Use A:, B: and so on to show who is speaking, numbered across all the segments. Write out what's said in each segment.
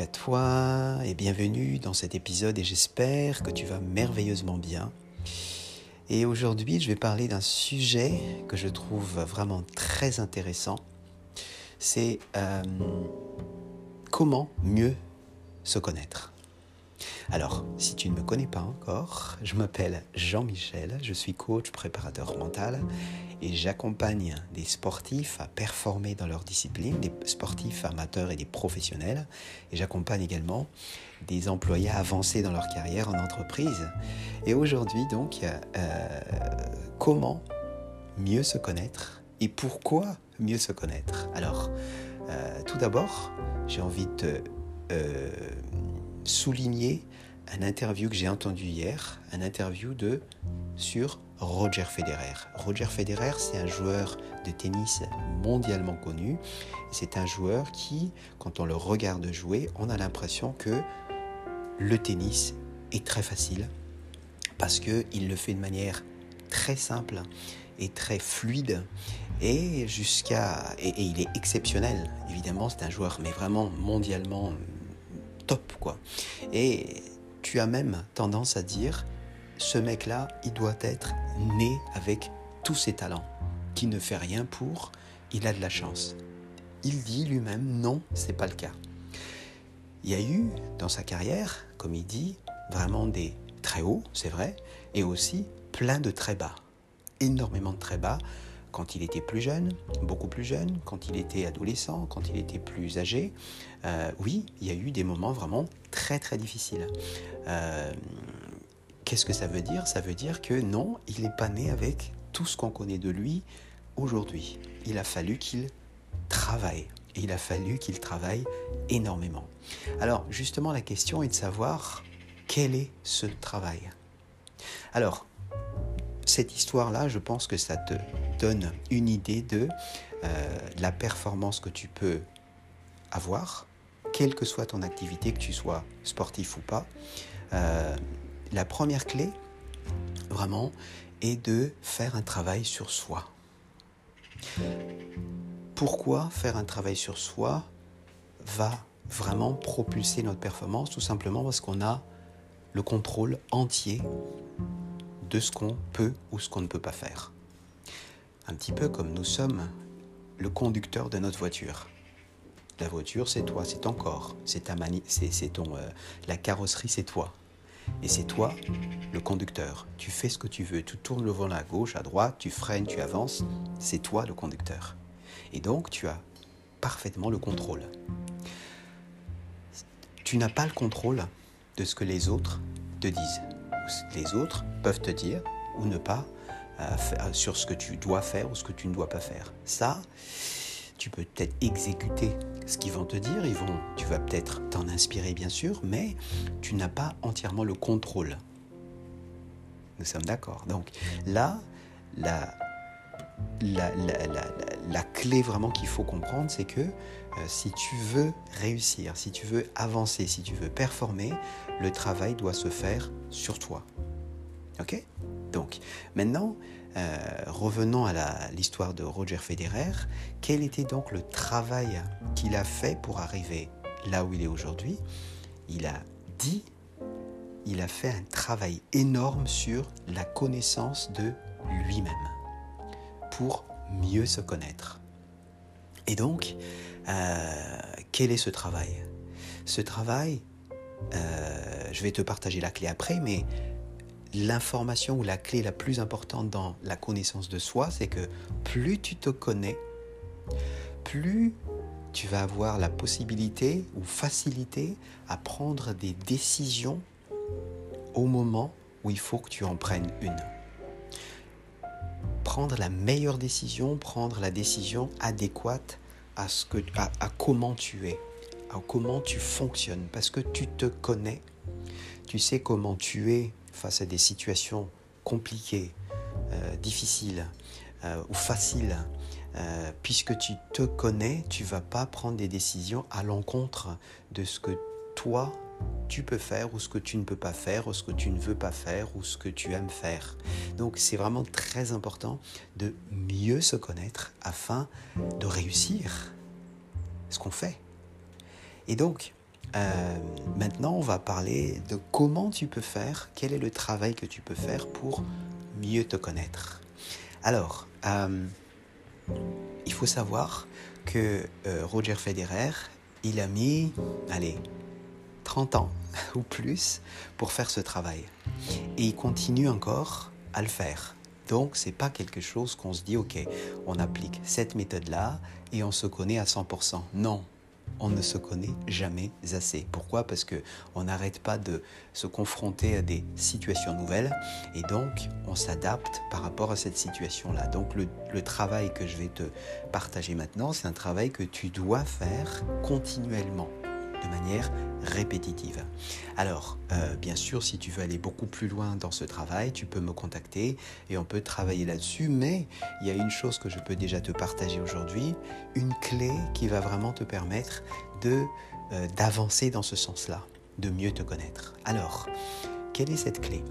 A: À toi et bienvenue dans cet épisode et j'espère que tu vas merveilleusement bien. Et aujourd'hui je vais parler d'un sujet que je trouve vraiment très intéressant. C'est euh, comment mieux se connaître. Alors, si tu ne me connais pas encore, je m'appelle Jean-Michel, je suis coach préparateur mental et j'accompagne des sportifs à performer dans leur discipline, des sportifs amateurs et des professionnels. Et j'accompagne également des employés à avancer dans leur carrière en entreprise. Et aujourd'hui, donc, euh, comment mieux se connaître et pourquoi mieux se connaître? Alors, euh, tout d'abord, j'ai envie de euh, souligner un interview que j'ai entendu hier, un interview de sur Roger Federer. Roger Federer, c'est un joueur de tennis mondialement connu. C'est un joueur qui, quand on le regarde jouer, on a l'impression que le tennis est très facile parce qu'il le fait de manière très simple et très fluide et jusqu'à et, et, il est exceptionnel évidemment c'est un joueur mais vraiment mondialement top quoi et tu as même tendance à dire, ce mec-là, il doit être né avec tous ses talents, qui ne fait rien pour, il a de la chance. Il dit lui-même, non, c'est pas le cas. Il y a eu dans sa carrière, comme il dit, vraiment des très hauts, c'est vrai, et aussi plein de très bas, énormément de très bas, quand il était plus jeune, beaucoup plus jeune, quand il était adolescent, quand il était plus âgé. Euh, oui, il y a eu des moments vraiment très très difficiles. Euh, qu'est-ce que ça veut dire? Ça veut dire que non, il n'est pas né avec tout ce qu'on connaît de lui aujourd'hui. Il a fallu qu'il travaille. Et il a fallu qu'il travaille énormément. Alors justement, la question est de savoir quel est ce travail? Alors, cette histoire-là, je pense que ça te donne une idée de euh, la performance que tu peux avoir, quelle que soit ton activité, que tu sois sportif ou pas. Euh, la première clé, vraiment, est de faire un travail sur soi. Pourquoi faire un travail sur soi va vraiment propulser notre performance? Tout simplement parce qu'on a le contrôle entier de ce qu'on peut ou ce qu'on ne peut pas faire. Un petit peu comme nous sommes le conducteur de notre voiture. La voiture, c'est toi, c'est ton corps, c'est ta mani c'est ton euh, la carrosserie, c'est toi. Et c'est toi le conducteur. Tu fais ce que tu veux, tu tournes le volant à gauche, à droite, tu freines, tu avances, c'est toi le conducteur. Et donc tu as parfaitement le contrôle. Tu n'as pas le contrôle de ce que les autres te disent les autres peuvent te dire ou ne pas euh, sur ce que tu dois faire ou ce que tu ne dois pas faire. Ça, tu peux peut-être exécuter ce qu'ils vont te dire, ils vont, tu vas peut-être t'en inspirer bien sûr, mais tu n'as pas entièrement le contrôle. Nous sommes d'accord. Donc là, la clé vraiment qu'il faut comprendre, c'est que euh, si tu veux réussir, si tu veux avancer, si tu veux performer, le travail doit se faire sur toi. Ok? Donc, maintenant, euh, revenons à l'histoire de Roger Federer. Quel était donc le travail qu'il a fait pour arriver là où il est aujourd'hui? Il a dit, il a fait un travail énorme sur la connaissance de lui-même pour mieux se connaître. Et donc, euh, quel est ce travail? Ce travail, euh, je vais te partager la clé après, mais l'information ou la clé la plus importante dans la connaissance de soi, c'est que plus tu te connais, plus tu vas avoir la possibilité ou facilité à prendre des décisions au moment où il faut que tu en prennes une prendre la meilleure décision, prendre la décision adéquate à, ce que, à, comment tu es, à comment tu fonctionnes, parce que tu te connais, tu sais comment tu es face à des situations compliquées, euh, difficiles euh, ou faciles. Euh, puisque tu te connais, tu vas pas prendre des décisions à l'encontre de ce que toi tu peux faire ou ce que tu ne peux pas faire ou ce que tu ne veux pas faire ou ce que tu aimes faire. Donc c'est vraiment très important de mieux se connaître afin de réussir ce qu'on fait. Et donc, euh, maintenant, on va parler de comment tu peux faire, quel est le travail que tu peux faire pour mieux te connaître. Alors, euh, il faut savoir que euh, Roger Federer, il a mis, allez, 30 ans ou plus pour faire ce travail. Et il continue encore à le faire. Donc, c'est pas quelque chose qu'on se dit, OK, on applique cette méthode-là et on se connaît à 100%. Non, on ne se connaît jamais assez. Pourquoi? Parce que on n'arrête pas de se confronter à des situations nouvelles et donc on s'adapte par rapport à cette situation-là. Donc le, le, travail que je vais te partager maintenant, c'est un travail que tu dois faire continuellement de manière répétitive. Alors, euh, bien sûr, si tu veux aller beaucoup plus loin dans ce travail, tu peux me contacter et on peut travailler là-dessus, mais il y a une chose que je peux déjà te partager aujourd'hui, une clé qui va vraiment te permettre euh, d'avancer dans ce sens-là, de mieux te connaître. Alors, quelle est cette clé?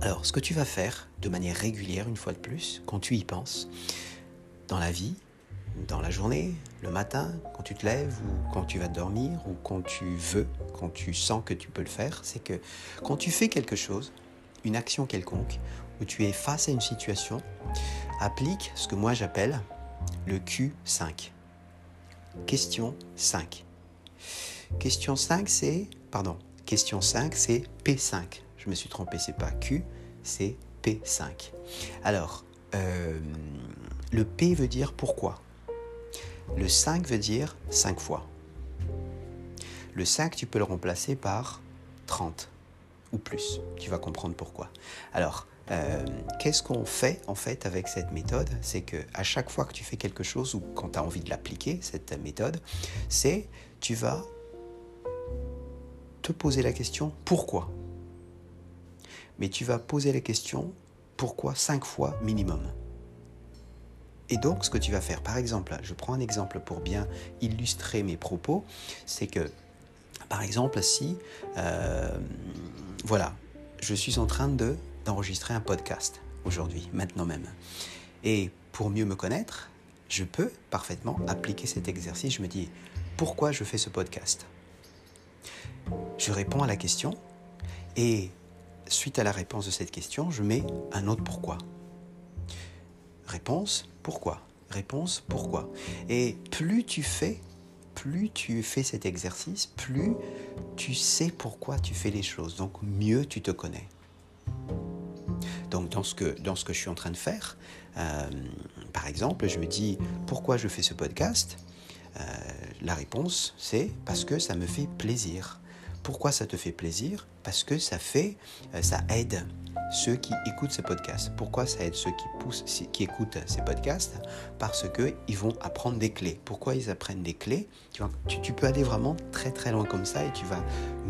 A: Alors, ce que tu vas faire de manière régulière, une fois de plus, quand tu y penses, dans la vie, dans la journée, le matin, quand tu te lèves ou quand tu vas dormir ou quand tu veux, quand tu sens que tu peux le faire, c'est que quand tu fais quelque chose, une action quelconque, où tu es face à une situation, applique ce que moi j'appelle le Q5. Question 5. Question 5, c'est... Pardon. Question 5, c'est P5. Je me suis trompé, c'est pas Q, c'est P5. Alors, euh, le P veut dire pourquoi. Le 5 veut dire 5 fois. Le 5, tu peux le remplacer par 30 ou plus. Tu vas comprendre pourquoi. Alors, euh, qu'est-ce qu'on fait en fait avec cette méthode? C'est que à chaque fois que tu fais quelque chose ou quand tu as envie de l'appliquer, cette méthode, c'est tu vas te poser la question pourquoi? Mais tu vas poser la question pourquoi 5 fois minimum? Et donc, ce que tu vas faire, par exemple, je prends un exemple pour bien illustrer mes propos, c'est que, par exemple, si, euh, voilà, je suis en train de, d'enregistrer un podcast aujourd'hui, maintenant même, et pour mieux me connaître, je peux parfaitement appliquer cet exercice. Je me dis, pourquoi je fais ce podcast? Je réponds à la question, et suite à la réponse de cette question, je mets un autre pourquoi. Réponse, pourquoi? Réponse, pourquoi? Et plus tu fais, plus tu fais cet exercice, plus tu sais pourquoi tu fais les choses. Donc mieux tu te connais. Donc dans ce que, dans ce que je suis en train de faire, euh, par exemple, je me dis pourquoi je fais ce podcast? Euh, La réponse, c'est parce que ça me fait plaisir. Pourquoi ça te fait plaisir? Parce que ça fait, euh, ça aide ceux qui écoutent ces podcasts. Pourquoi ça aide ceux qui, écoutent ces podcasts? Parce qu'ils vont apprendre des clés. Pourquoi ils apprennent des clés? Tu, tu, peux aller vraiment très très loin comme ça et tu vas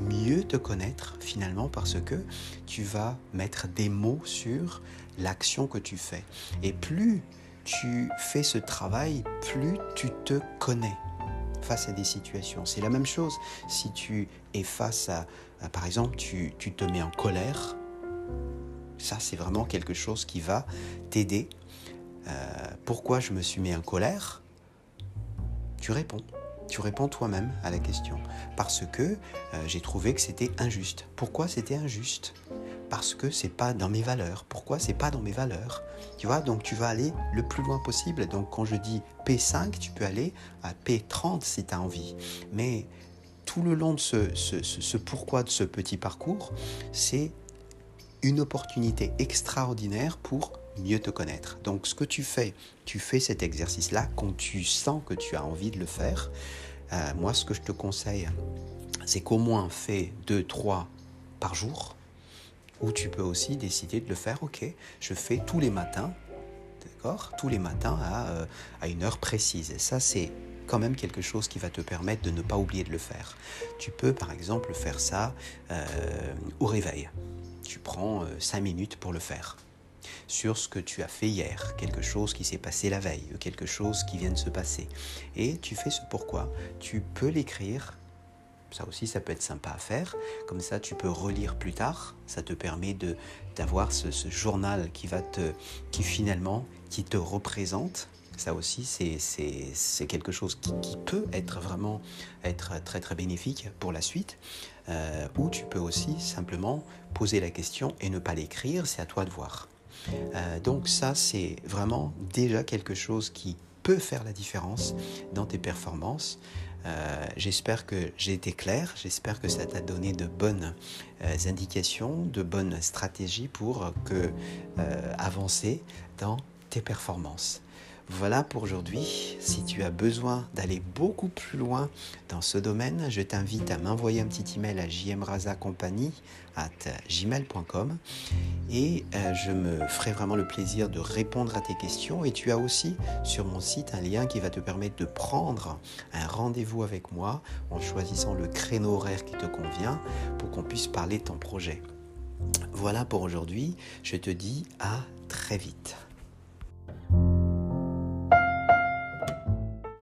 A: mieux te connaître finalement parce que tu vas mettre des mots sur l'action que tu fais. Et plus tu fais ce travail, plus tu te connais face à des situations. C'est la même chose si tu es face à, par exemple, tu, te mets en colère, ça, c'est vraiment quelque chose qui va t'aider. Euh, pourquoi je me suis mis en colère? Tu réponds. Tu réponds toi-même à la question. Parce que euh, j'ai trouvé que c'était injuste. Pourquoi c'était injuste? Parce que c'est pas dans mes valeurs. Pourquoi c'est pas dans mes valeurs? Tu vois, donc tu vas aller le plus loin possible. Donc quand je dis P5, tu peux aller à P30 si tu as envie. Mais tout le long de ce, ce pourquoi de ce petit parcours, c'est une opportunité extraordinaire pour mieux te connaître. Donc ce que tu fais, tu fais cet exercice-là quand tu sens que tu as envie de le faire. Euh, moi, ce que je te conseille, c'est qu'au moins fais 2, 3 par jour. Ou tu peux aussi décider de le faire, ok, je fais tous les matins, d'accord Tous les matins à, euh, à une heure précise. Et ça, c'est quand même quelque chose qui va te permettre de ne pas oublier de le faire. Tu peux par exemple faire ça euh, au réveil tu prends 5 euh, minutes pour le faire. Sur ce que tu as fait hier, quelque chose qui s'est passé la veille, quelque chose qui vient de se passer. Et tu fais ce pourquoi. Tu peux l'écrire. Ça aussi, ça peut être sympa à faire. Comme ça, tu peux relire plus tard. Ça te permet de d'avoir ce, journal qui va te, qui finalement, qui te représente Ça aussi, c'est quelque chose qui, peut être vraiment être très très bénéfique pour la suite. Euh, ou tu peux aussi simplement poser la question et ne pas l'écrire, c'est à toi de voir. Euh, donc ça, c'est vraiment déjà quelque chose qui peut faire la différence dans tes performances. Euh, j'espère que j'ai été clair, j'espère que ça t'a donné de bonnes euh, indications, de bonnes stratégies pour que, avancer dans tes performances. Voilà pour aujourd'hui. Si tu as besoin d'aller beaucoup plus loin dans ce domaine, je t'invite à m'envoyer un petit email à gmail.com et euh, je me ferai vraiment le plaisir de répondre à tes questions. Et tu as aussi sur mon site un lien qui va te permettre de prendre un rendez-vous avec moi en choisissant le créneau horaire qui te convient pour qu'on puisse parler de ton projet. Voilà pour aujourd'hui. Je te dis à très vite.